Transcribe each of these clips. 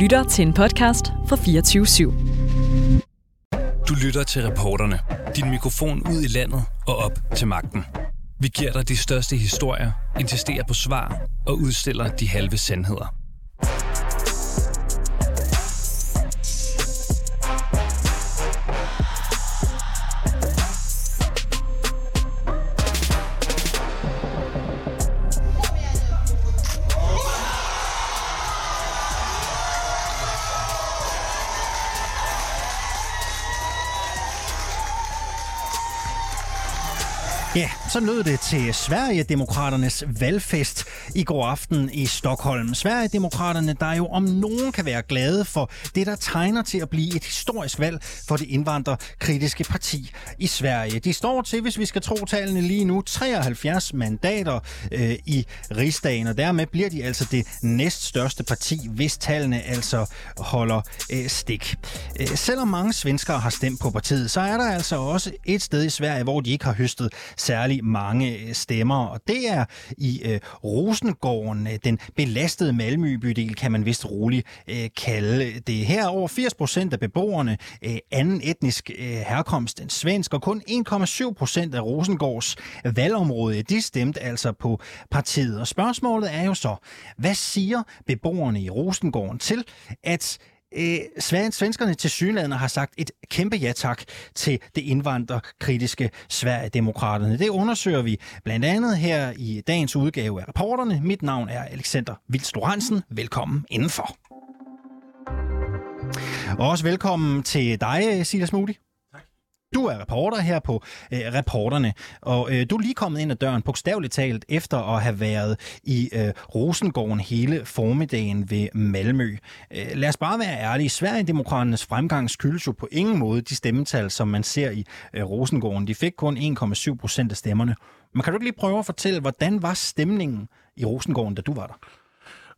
lytter til en podcast fra 24 /7. Du lytter til reporterne. Din mikrofon ud i landet og op til magten. Vi giver dig de største historier, insisterer på svar og udstiller de halve sandheder. Ja, så lød det til Sverigedemokraternes valgfest i går aften i Stockholm. Sverigedemokraterne, der jo om nogen kan være glade for det, der tegner til at blive et historisk valg for det indvandrerkritiske parti i Sverige. De står til, hvis vi skal tro tallene lige nu, 73 mandater øh, i rigsdagen, og dermed bliver de altså det næststørste parti, hvis tallene altså holder øh, stik. Øh, selvom mange svenskere har stemt på partiet, så er der altså også et sted i Sverige, hvor de ikke har høstet særlig mange øh, stemmer, og det er i øh, Rosengården, øh, den belastede Malmø-bydel, kan man vist roligt øh, kalde det. Her over 80 procent af beboerne øh, anden etnisk øh, herkomst end svensk, og kun 1,7 procent af Rosengårds valgområde, de stemte altså på partiet. Og spørgsmålet er jo så, hvad siger beboerne i Rosengården til, at øh, svenskerne til synlædende har sagt et kæmpe ja tak til det indvandrerkritiske Sverigedemokraterne. Det undersøger vi blandt andet her i dagens udgave af reporterne. Mit navn er Alexander Vils Velkommen indenfor. Og også velkommen til dig, Silas Moody. Du er reporter her på øh, Reporterne, og øh, du er lige kommet ind ad døren, bogstaveligt talt, efter at have været i øh, Rosengården hele formiddagen ved Malmø. Øh, lad os bare være ærlige. Sverigedemokraternes fremgang skyldes jo på ingen måde de stemmetal, som man ser i øh, Rosengården. De fik kun 1,7 procent af stemmerne. Men kan du ikke lige prøve at fortælle, hvordan var stemningen i Rosengården, da du var der?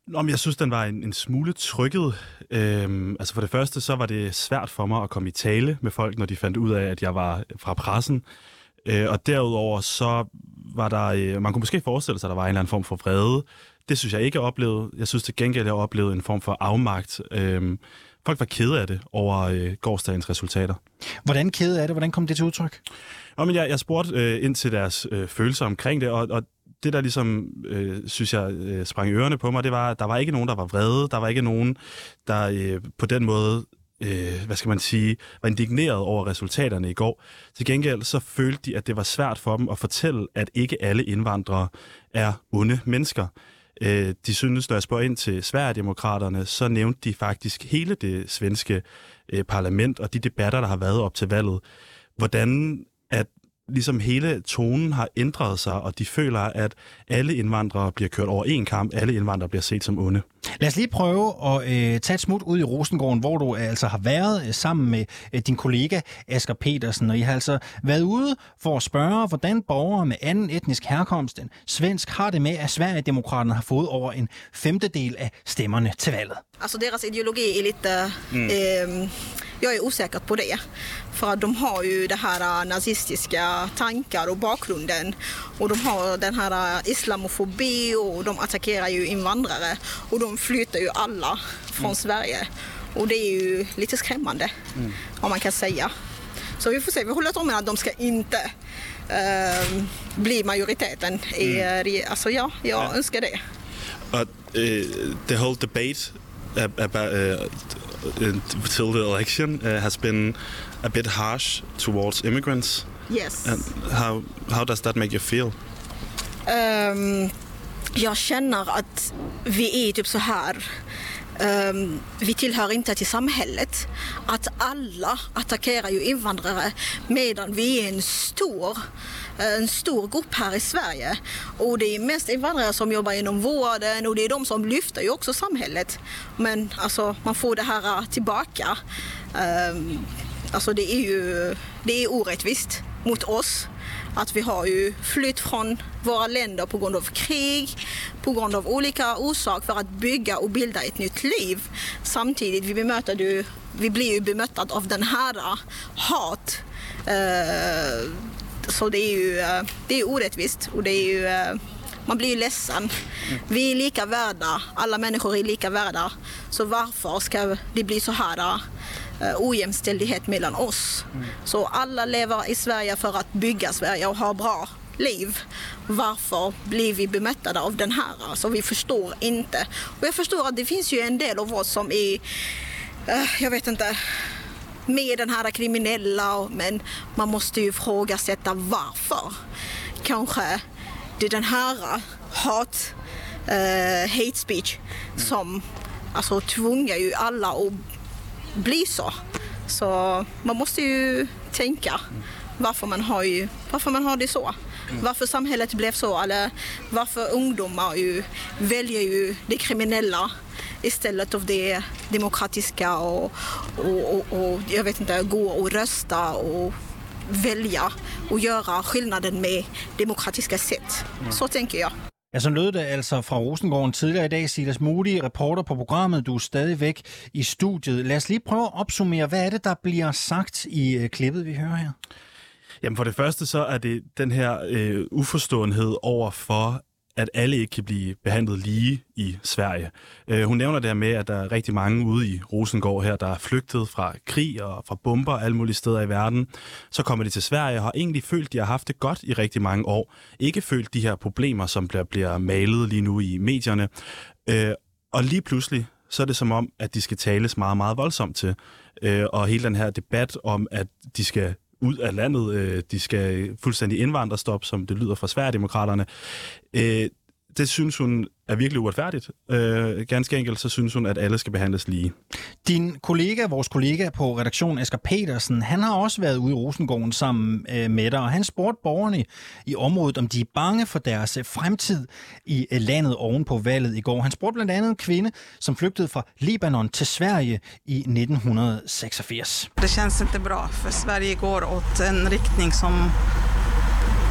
Nå, men jeg synes, den var en, en smule trykket. Øhm, altså for det første, så var det svært for mig at komme i tale med folk, når de fandt ud af, at jeg var fra pressen. Øh, og derudover, så var der... Øh, man kunne måske forestille sig, at der var en eller anden form for vrede. Det synes jeg ikke, jeg oplevede. Jeg synes til gengæld, jeg oplevede en form for afmagt. Øhm, folk var kede af det over øh, gårdsdagens resultater. Hvordan kede af det? Hvordan kom det til udtryk? Nå, men jeg, jeg spurgte øh, ind til deres øh, følelser omkring det, og, og det, der ligesom, øh, synes jeg, øh, sprang i ørerne på mig, det var, at der var ikke nogen, der var vrede. Der var ikke nogen, der øh, på den måde, øh, hvad skal man sige, var indigneret over resultaterne i går. Til gengæld så følte de, at det var svært for dem at fortælle, at ikke alle indvandrere er onde mennesker. Øh, de synes, når jeg spørger ind til Sverigedemokraterne, så nævnte de faktisk hele det svenske øh, parlament og de debatter, der har været op til valget. Hvordan at ligesom hele tonen har ændret sig, og de føler, at alle indvandrere bliver kørt over en kamp, alle indvandrere bliver set som onde. Lad os lige prøve at øh, tage et smut ud i Rosengården, hvor du altså har været øh, sammen med øh, din kollega Asger Petersen, og I har altså været ude for at spørge, hvordan borgere med anden etnisk herkomst end svensk har det med, at Sverigedemokraterne har fået over en femtedel af stemmerne til valget. Altså deres ideologi är lite... Mm. Eh, jag är osäker på det. För de har ju det här nazistiska tankar och bakgrunden. Och de har den här islamofobi och de attackerar ju invandrare. Och de flyttar ju alla från mm. Sverige. Och det är ju lite skrämmande, mm. om man kan säga. Så vi får se. Vi håller tummarna att de ska inte uh, bli majoriteten. I, mm. Alltså ja, jag ja. önskar det. But uh, the whole debate about uh, until the election uh, has been a bit harsh towards immigrants. Yes. And how how does that make you feel? Um, jag känner att vi är typ så här. Øhm, vi tillhör inte till samhället. Att alla attackerar ju invandrare medan vi är en stor øh, en stor grupp här i Sverige. Och det är mest invandrare som jobbar inom vården och det är de som lyfter ju också samhället. Men alltså, man får det här tillbaka. Øhm, alltså det är ju det är orättvist mot oss att vi har ju flytt från våra länder på grund av krig, på grund av olika orsaker för att bygga och bilda ett nytt liv. Samtidigt vi bemöter du, vi blir ju bemötta av den här hat. Eh, så det är ju eh, det är orättvist och det är ju eh, man blir ju ledsen. Vi är lika värda, alla människor är lika värda. Så varför ska det bli så här ojämställdhet mellan oss? Så alla lever i Sverige för att bygga Sverige och ha bra liv. Varför blir vi bemötta av den här? Alltså, vi förstår inte. Och jag förstår att det finns ju en del av oss som är, uh, jag vet inte, med den här kriminella, men man måste ju ifrågasätta varför. Kanske det är den här hat, uh, hate speech som alltså tvingar ju alla att bli så. Så man måste ju tänka varför man har, ju, varför man har det så. Varför samhället blev så eller varför ungdomar ju väljer ju det kriminella istället av det demokratiska och, och, och, och jag vet inte, gå och rösta och välja och göra skillnaden med demokratiska sätt. Så tänker jag. Ja, så lød det altså fra Rosengården tidligere i dag. Silas Moody, reporter på programmet. Du er stadigvæk i studiet. Lad os lige prøve at opsummere, hvad er det, der bliver sagt i øh, klippet, vi hører her? Jamen for det første så er det den her øh, uforståenhed over for, at alle ikke kan blive behandlet lige i Sverige. Øh, hun nævner det her med, at der er rigtig mange ude i Rosengård her, der er flygtet fra krig og fra bomber alle mulige steder i verden. Så kommer de til Sverige og har egentlig følt, at de har haft det godt i rigtig mange år. Ikke følt de her problemer, som bliver, bliver malet lige nu i medierne. Øh, og lige pludselig, så er det som om, at de skal tales meget, meget voldsomt til. Øh, og hele den her debat om, at de skal ud af landet. Øh, de skal fuldstændig indvandrerstop, som det lyder fra Sverigedemokraterne. Øh, det synes hun er virkelig uretfærdigt. Øh, ganske enkelt, så synes hun, at alle skal behandles lige. Din kollega, vores kollega på redaktionen, Asger Petersen, han har også været ude i Rosengården sammen øh, med dig, og han spurgte borgerne i området, om de er bange for deres øh, fremtid i øh, landet oven på valget i går. Han spurgte blandt andet en kvinde, som flygtede fra Libanon til Sverige i 1986. Det känns inte bra, för Sverige går åt en riktning som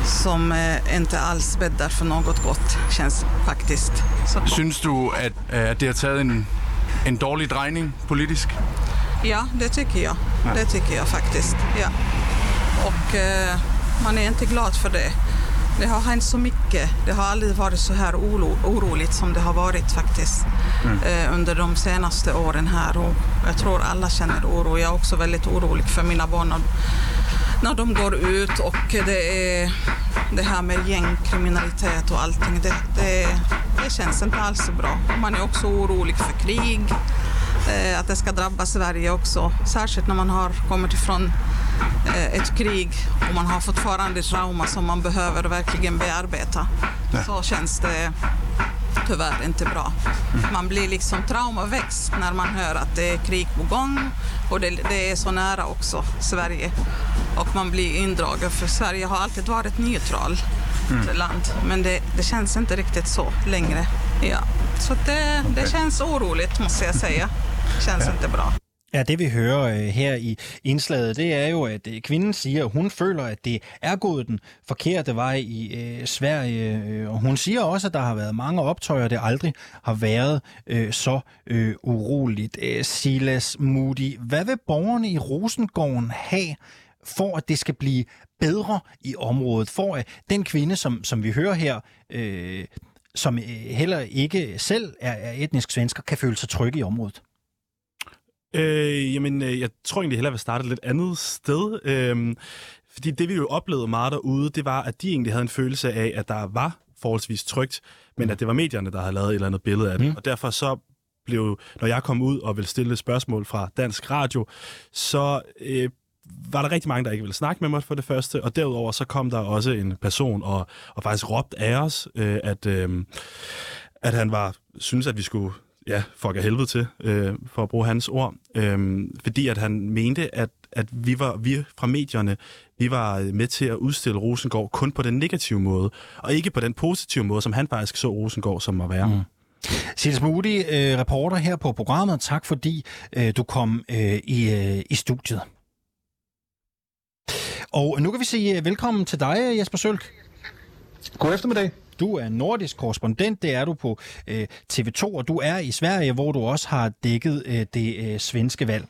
som eh, inte alls bäddar för något gott, känns faktiskt. Så, Synes du, at, at det har taget en, en dårlig drejning politisk? ja, det tycker jag. Det tycker jag faktiskt. Ja. Och eh, man är inte glad för det. Det har hänt så mycket. Det har aldrig varit så här oro, oroligt som det har varit faktiskt eh, under de senaste åren här. Och jag tror alla känner oro. Jag är också väldigt orolig för mina barn och när de går ut och det är det här med gängkriminalitet och allting. Det, det, det känns inte alls så bra. Man är också orolig för krig, eh, att det ska drabba Sverige också. Särskilt när man har kommit ifrån eh, ett krig och man har fortfarande trauma som man behöver verkligen bearbeta. Så känns det tyvärr inte bra. Man blir liksom traumaväxt när man hör att det är krig på gång och det, det är så nära också Sverige. Och man blir indragen för Sverige har alltid varit neutral land men det, det känns inte riktigt så längre. Ja. Så det, det känns oroligt måste jeg säga. Känns inte bra. Ja, det vi hører øh, her i indslaget, det er jo, at øh, kvinden siger, at hun føler, at det er gået den forkerte vej i øh, Sverige. Øh, Og hun siger også, at der har været mange optøjer, det aldrig har været øh, så øh, uroligt. Øh, Silas Moody, hvad vil borgerne i Rosengården have, for at det skal blive bedre i området? For at den kvinde, som, som vi hører her, øh, som øh, heller ikke selv er, er etnisk svensker, kan føle sig trygge i området? Øh, jamen, øh, jeg tror egentlig hellere, vil starte et lidt andet sted. Øh, fordi det, vi jo oplevede meget derude, det var, at de egentlig havde en følelse af, at der var forholdsvis trygt, men at det var medierne, der havde lavet et eller andet billede af det. Mm. Og derfor så blev, når jeg kom ud og ville stille et spørgsmål fra Dansk Radio, så øh, var der rigtig mange, der ikke ville snakke med mig for det første, og derudover så kom der også en person og, og faktisk råbte af os, øh, at, øh, at han var synes, at vi skulle ja, fuck af helvede til, øh, for at bruge hans ord, øh, fordi at han mente, at, at vi var vi fra medierne, vi var med til at udstille Rosengård kun på den negative måde, og ikke på den positive måde, som han faktisk så Rosengård som at være. Mm. Sils Moody, øh, reporter her på programmet. Tak fordi øh, du kom øh, i, øh, i studiet. Og nu kan vi sige øh, velkommen til dig, Jesper Sølk. God eftermiddag. Du er nordisk korrespondent, det er du på øh, TV2, og du er i Sverige, hvor du også har dækket øh, det øh, svenske valg.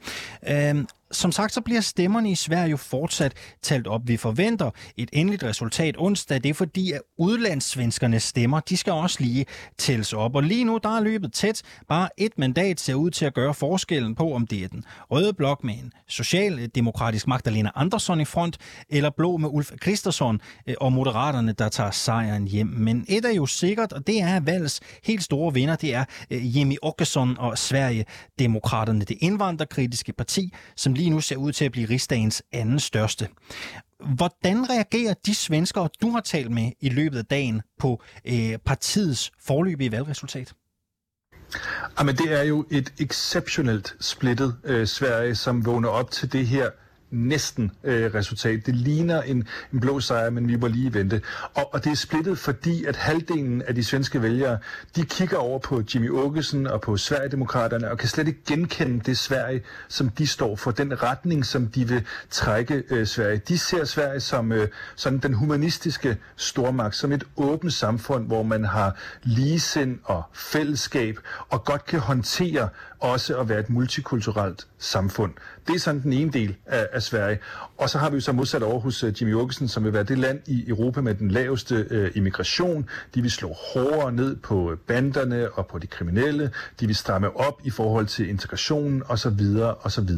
Øh, som sagt, så bliver stemmerne i Sverige jo fortsat talt op. Vi forventer et endeligt resultat onsdag. Det er fordi, at udlandssvenskernes stemmer, de skal også lige tælles op. Og lige nu, der er løbet tæt. Bare et mandat ser ud til at gøre forskellen på, om det er den røde blok med en socialdemokratisk Magdalena Andersson i front, eller blå med Ulf Kristersson øh, og moderaterne, der tager sejren hjem. Men et er jo sikkert, og det er valgets helt store vinder, det er øh, Jimmy Åkesson og Sverigedemokraterne, det indvandrerkritiske parti, som lige nu ser ud til at blive rigsdagens anden største. Hvordan reagerer de svenskere, du har talt med i løbet af dagen på øh, partiets forløbige valgresultat? Jamen, det er jo et exceptionelt splittet øh, Sverige, som vågner op til det her næsten øh, resultat. Det ligner en, en blå sejr, men vi må lige vente. Og, og det er splittet, fordi at halvdelen af de svenske vælgere, de kigger over på Jimmy Åkesson og på Sverigedemokraterne og kan slet ikke genkende det Sverige, som de står for, den retning, som de vil trække øh, Sverige. De ser Sverige som øh, sådan den humanistiske stormagt, som et åbent samfund, hvor man har ligesind og fællesskab og godt kan håndtere også at være et multikulturelt samfund. Det er sådan den ene del af, af Sverige. Og så har vi jo så modsat over hos uh, Jimmy Åkesson, som vil være det land i Europa med den laveste uh, immigration. De vil slå hårdere ned på øh, banderne og på de kriminelle. De vil stramme op i forhold til integrationen osv. osv.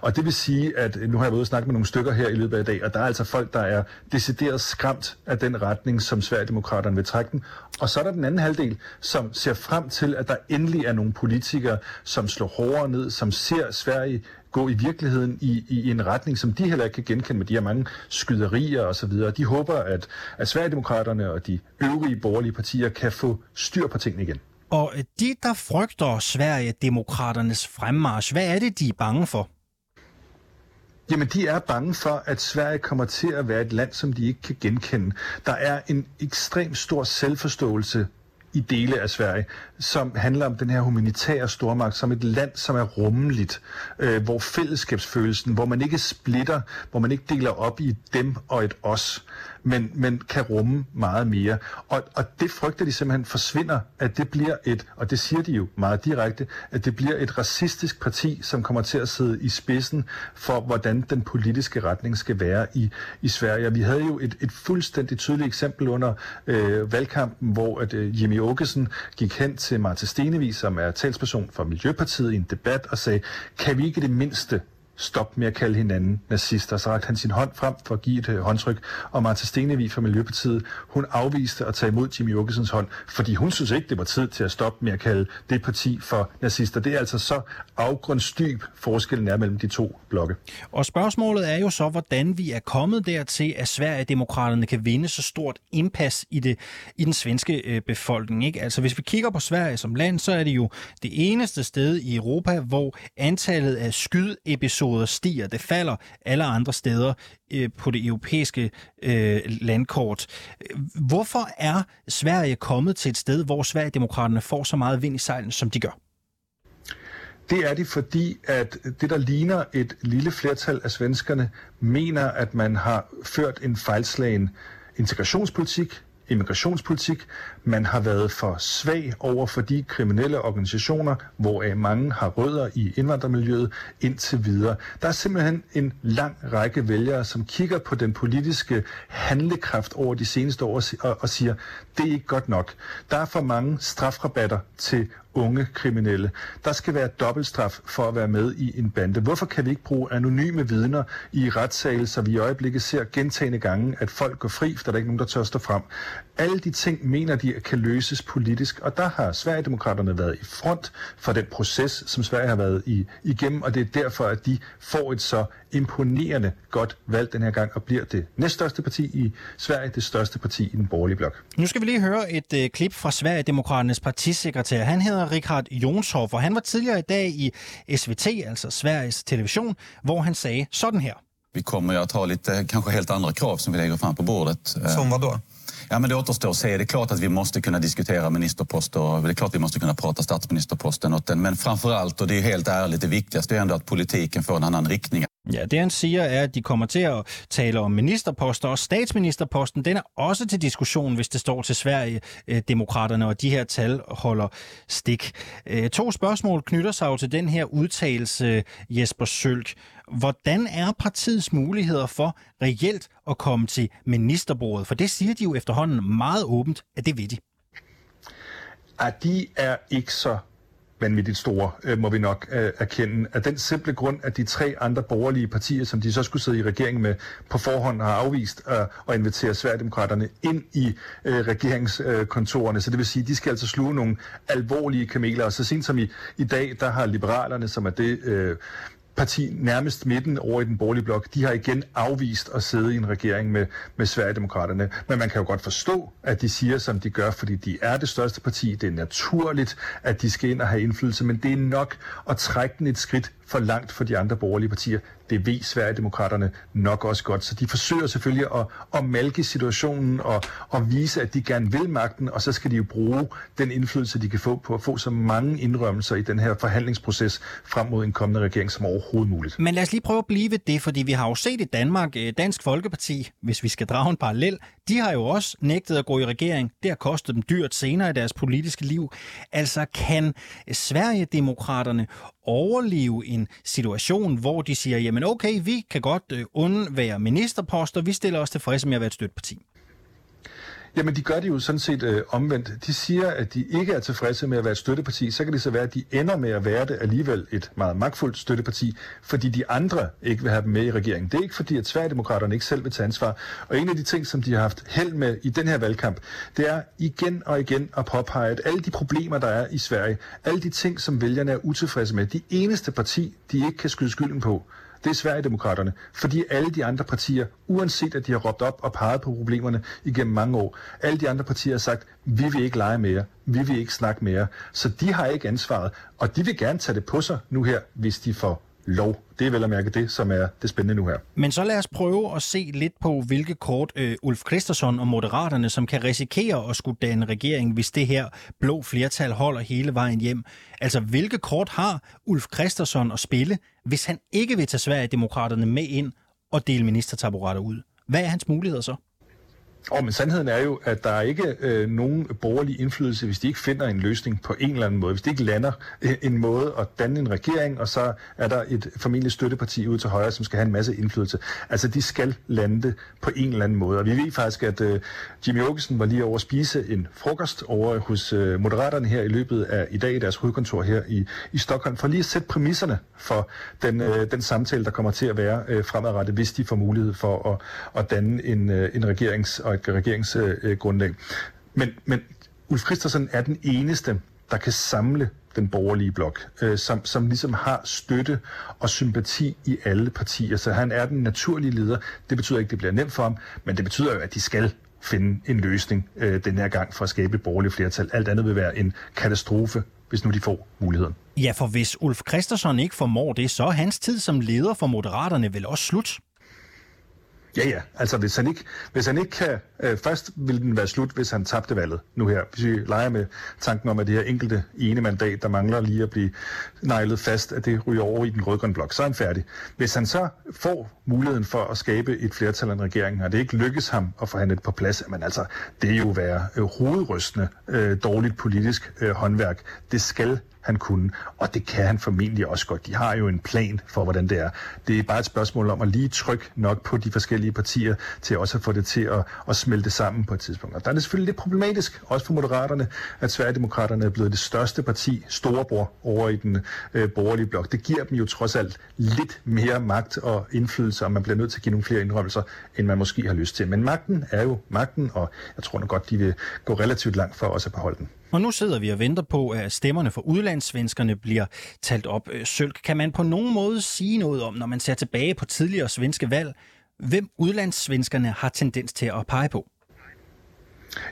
Og det vil sige, at nu har jeg været ude og snakke med nogle stykker her i løbet af i dag, og der er altså folk, der er decideret skræmt af den retning, som Sverigedemokraterne vil trække den. Og så er der den anden halvdel, som ser frem til, at der endelig er nogle politikere, som slår hårdere ned, som ser Sverige gå i virkeligheden i, i en retning, som de heller ikke kan genkende med de her mange skyderier osv. De håber, at, at Sverigedemokraterne og de øvrige borgerlige partier kan få styr på tingene igen. Og de, der frygter Sverigedemokraternes fremmarsch, hvad er det, de er bange for? Jamen, de er bange for, at Sverige kommer til at være et land, som de ikke kan genkende. Der er en ekstrem stor selvforståelse i dele af Sverige, som handler om den her humanitære stormagt, som et land, som er rummeligt, øh, hvor fællesskabsfølelsen, hvor man ikke splitter, hvor man ikke deler op i dem og et os, men, men kan rumme meget mere. Og, og det frygter de simpelthen forsvinder, at det bliver et, og det siger de jo meget direkte, at det bliver et racistisk parti, som kommer til at sidde i spidsen for, hvordan den politiske retning skal være i, i Sverige. vi havde jo et, et fuldstændig tydeligt eksempel under øh, valgkampen, hvor at, øh, Jimmy Åkesson gik hen til Martin Stenevi, som er talsperson for Miljøpartiet, i en debat og sagde, kan vi ikke det mindste stop med at kalde hinanden nazister. Så rakte han sin hånd frem for at give et øh, håndtryk, og Martha Stenevi fra Miljøpartiet, hun afviste at tage imod Jimmy Åkessons hånd, fordi hun synes ikke, det var tid til at stoppe med at kalde det parti for nazister. Det er altså så afgrundsdyb forskellen er mellem de to blokke. Og spørgsmålet er jo så, hvordan vi er kommet dertil, at Sverigedemokraterne kan vinde så stort indpas i, det, i den svenske øh, befolkning. Ikke? Altså hvis vi kigger på Sverige som land, så er det jo det eneste sted i Europa, hvor antallet af skydepisoder episoder stiger. Det falder alle andre steder øh, på det europæiske øh, landkort. Hvorfor er Sverige kommet til et sted, hvor Sverigedemokraterne får så meget vind i sejlen, som de gør? Det er det, fordi at det, der ligner et lille flertal af svenskerne, mener, at man har ført en fejlslagen integrationspolitik, immigrationspolitik. Man har været for svag over for de kriminelle organisationer, hvor mange har rødder i indvandrermiljøet indtil videre. Der er simpelthen en lang række vælgere, som kigger på den politiske handlekraft over de seneste år og, og siger, det er ikke godt nok. Der er for mange strafrabatter til unge kriminelle. Der skal være dobbeltstraf for at være med i en bande. Hvorfor kan vi ikke bruge anonyme vidner i retssale, så vi i øjeblikket ser gentagende gange, at folk går fri, for der er ikke nogen, der tør stå frem. Alle de ting mener de kan løses politisk, og der har Sverigedemokraterne været i front for den proces, som Sverige har været i, igennem, og det er derfor, at de får et så imponerende godt valg den her gang, og bliver det næststørste parti i Sverige, det største parti i den borgerlige blok. Nu skal vi lige høre et øh, klip fra Sverigedemokraternes partisekretær. Han hedder Richard Jonshoff, og han var tidligere i dag i SVT, altså Sveriges Television, hvor han sagde sådan her. Vi kommer ju att ha lite kanske helt andra krav som vi lägger fram på bordet. Som vad då? Ja, men det återstår att se. Det är klart att vi måste kunna diskutera ministerposter. Det är klart att vi måste kunna prata statsministerposten. Men framför allt, och det är helt ärligt, det viktigaste är ändå att politiken får en annan riktning. Ja, det han siger er, at de kommer til at tale om ministerposter, og statsministerposten, den er også til diskussion, hvis det står til Sverige, øh, demokraterne, og de her tal holder stik. Øh, to spørgsmål knytter sig jo til den her udtalelse, Jesper Sølk. Hvordan er partiets muligheder for reelt at komme til ministerbordet? For det siger de jo efterhånden meget åbent, at det vil de. At de er ikke så vanvittigt store, øh, må vi nok øh, erkende. Af den simple grund, at de tre andre borgerlige partier, som de så skulle sidde i regeringen med, på forhånd har afvist øh, at invitere Sverigedemokraterne ind i øh. Så det vil sige, at de skal altså sluge nogle alvorlige kameler. Og så sent som i, i dag, der har Liberalerne, som er det øh, parti nærmest midten over i den borgerlige blok, de har igen afvist at sidde i en regering med, med Sverigedemokraterne. Men man kan jo godt forstå, at de siger, som de gør, fordi de er det største parti. Det er naturligt, at de skal ind og have indflydelse, men det er nok at trække den et skridt for langt for de andre borgerlige partier. Det ved Sverigedemokraterne nok også godt, så de forsøger selvfølgelig at, at malke situationen og, og vise, at de gerne vil magten, og så skal de jo bruge den indflydelse, de kan få på at få så mange indrømmelser i den her forhandlingsproces frem mod en kommende regering som overhovedet muligt. Men lad os lige prøve at blive ved det, fordi vi har jo set i Danmark, øh, Dansk Folkeparti, hvis vi skal drage en parallel, de har jo også nægtet at gå i regering. Det har kostet dem dyrt senere i deres politiske liv. Altså kan Sverigedemokraterne overleve en situation, hvor de siger, jamen okay, vi kan godt øh, undvære ministerposter, vi stiller os tilfredse med at være et støtteparti. Jamen, de gør det jo sådan set øh, omvendt. De siger, at de ikke er tilfredse med at være et støtteparti. Så kan det så være, at de ender med at være det alligevel et meget magtfuldt støtteparti, fordi de andre ikke vil have dem med i regeringen. Det er ikke fordi, at Sverigedemokraterne ikke selv vil tage ansvar. Og en af de ting, som de har haft held med i den her valgkamp, det er igen og igen at påpege, at alle de problemer, der er i Sverige, alle de ting, som vælgerne er utilfredse med, de eneste parti, de ikke kan skyde skylden på, det er Sverigedemokraterne. Fordi alle de andre partier, uanset at de har råbt op og peget på problemerne igennem mange år, alle de andre partier har sagt, vi vil ikke lege mere, vi vil ikke snakke mere. Så de har ikke ansvaret, og de vil gerne tage det på sig nu her, hvis de får lov. Det er vel at mærke det, som er det spændende nu her. Men så lad os prøve at se lidt på, hvilke kort øh, Ulf Christensen og Moderaterne, som kan risikere at skulle danne regering, hvis det her blå flertal holder hele vejen hjem. Altså, hvilke kort har Ulf Christensen at spille, hvis han ikke vil tage Sverigedemokraterne med ind og dele ministertaburetter ud? Hvad er hans muligheder så? Og men sandheden er jo, at der er ikke øh, nogen borgerlig indflydelse, hvis de ikke finder en løsning på en eller anden måde. Hvis de ikke lander øh, en måde at danne en regering, og så er der et familie støtteparti ude til højre, som skal have en masse indflydelse. Altså, de skal lande det på en eller anden måde. Og vi ved faktisk, at øh, Jimmy Åkesson var lige over at spise en frokost over hos øh, Moderaterne her i løbet af i dag i deres hovedkontor her i, i Stockholm, for lige at sætte præmisserne for den, øh, den samtale, der kommer til at være øh, fremadrettet, hvis de får mulighed for at, at danne en, øh, en regerings- og Øh, regeringsgrundlag. Men, men Ulf Christensen er den eneste, der kan samle den borgerlige blok, øh, som, som ligesom har støtte og sympati i alle partier. Så han er den naturlige leder. Det betyder ikke, at det bliver nemt for ham, men det betyder jo, at de skal finde en løsning øh, den her gang for at skabe et borgerligt flertal. Alt andet vil være en katastrofe, hvis nu de får muligheden. Ja, for hvis Ulf Christensen ikke formår det, så er hans tid som leder for Moderaterne vel også slut. Ja, ja. Altså, hvis han ikke, hvis han ikke kan... Øh, først vil den være slut, hvis han tabte valget nu her. Hvis vi leger med tanken om, at det her enkelte ene mandat, der mangler lige at blive nejlet fast, at det ryger over i den rødgrønne blok, så er han færdig. Hvis han så får muligheden for at skabe et flertal af en regering, og det ikke lykkes ham at forhandle det på plads, men altså, det er jo være øh, hovedrystende øh, dårligt politisk øh, håndværk. Det skal han kunne. Og det kan han formentlig også godt. De har jo en plan for, hvordan det er. Det er bare et spørgsmål om at lige trykke nok på de forskellige partier til også at få det til at, at smelte sammen på et tidspunkt. Og der er det selvfølgelig lidt problematisk, også for Moderaterne, at Sverigedemokraterne er blevet det største parti, storebror, over i den øh, borgerlige blok. Det giver dem jo trods alt lidt mere magt og indflydelse, og man bliver nødt til at give nogle flere indrømmelser, end man måske har lyst til. Men magten er jo magten, og jeg tror nok godt, de vil gå relativt langt for også at beholde den. Og nu sidder vi og venter på, at stemmerne for udlandssvenskerne bliver talt op. Øh, Sølk, kan man på nogen måde sige noget om, når man ser tilbage på tidligere svenske valg, hvem udlandssvenskerne har tendens til at pege på?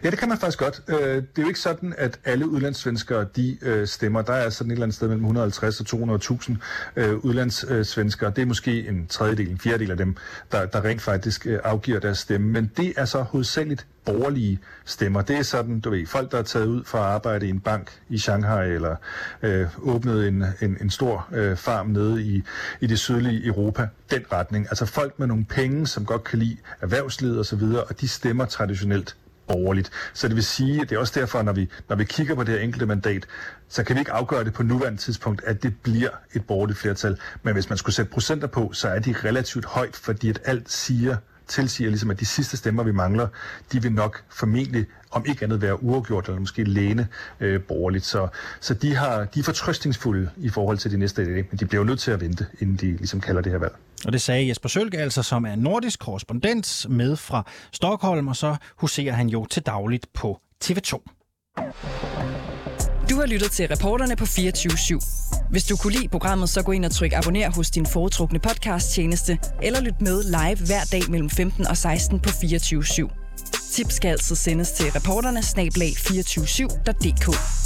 Ja, det kan man faktisk godt. Øh, det er jo ikke sådan, at alle udlandssvenskere de øh, stemmer. Der er sådan et eller andet sted mellem 150 og 200.000 øh, udlandssvenskere. Det er måske en tredjedel, en fjerdedel af dem, der, der rent faktisk afgiver deres stemme. Men det er så hovedsageligt borgerlige stemmer. Det er sådan, du ved, folk, der er taget ud for at arbejde i en bank i Shanghai, eller øh, åbnet en, en, en stor øh, farm nede i, i det sydlige Europa. Den retning. Altså folk med nogle penge, som godt kan lide erhvervslivet osv., og, og de stemmer traditionelt borgerligt. Så det vil sige, at det er også derfor, når vi, når vi kigger på det her enkelte mandat, så kan vi ikke afgøre det på nuværende tidspunkt, at det bliver et borgerligt flertal. Men hvis man skulle sætte procenter på, så er de relativt højt, fordi at alt siger, tilsiger ligesom, at de sidste stemmer, vi mangler, de vil nok formentlig, om ikke andet, være uafgjort eller måske læne øh, borgerligt. Så, så de, har, de er fortrøstningsfulde i forhold til de næste dage, men de bliver jo nødt til at vente, inden de ligesom kalder det her valg. Og det sagde Jesper Sølke altså, som er nordisk korrespondent med fra Stockholm, og så huserer han jo til dagligt på TV2. Du har lyttet til reporterne på 24 /7. Hvis du kunne lide programmet, så gå ind og tryk abonner hos din foretrukne podcast-tjeneste, eller lyt med live hver dag mellem 15 og 16 på 24 /7. Tips skal altid sendes til reporterne snablag247.dk.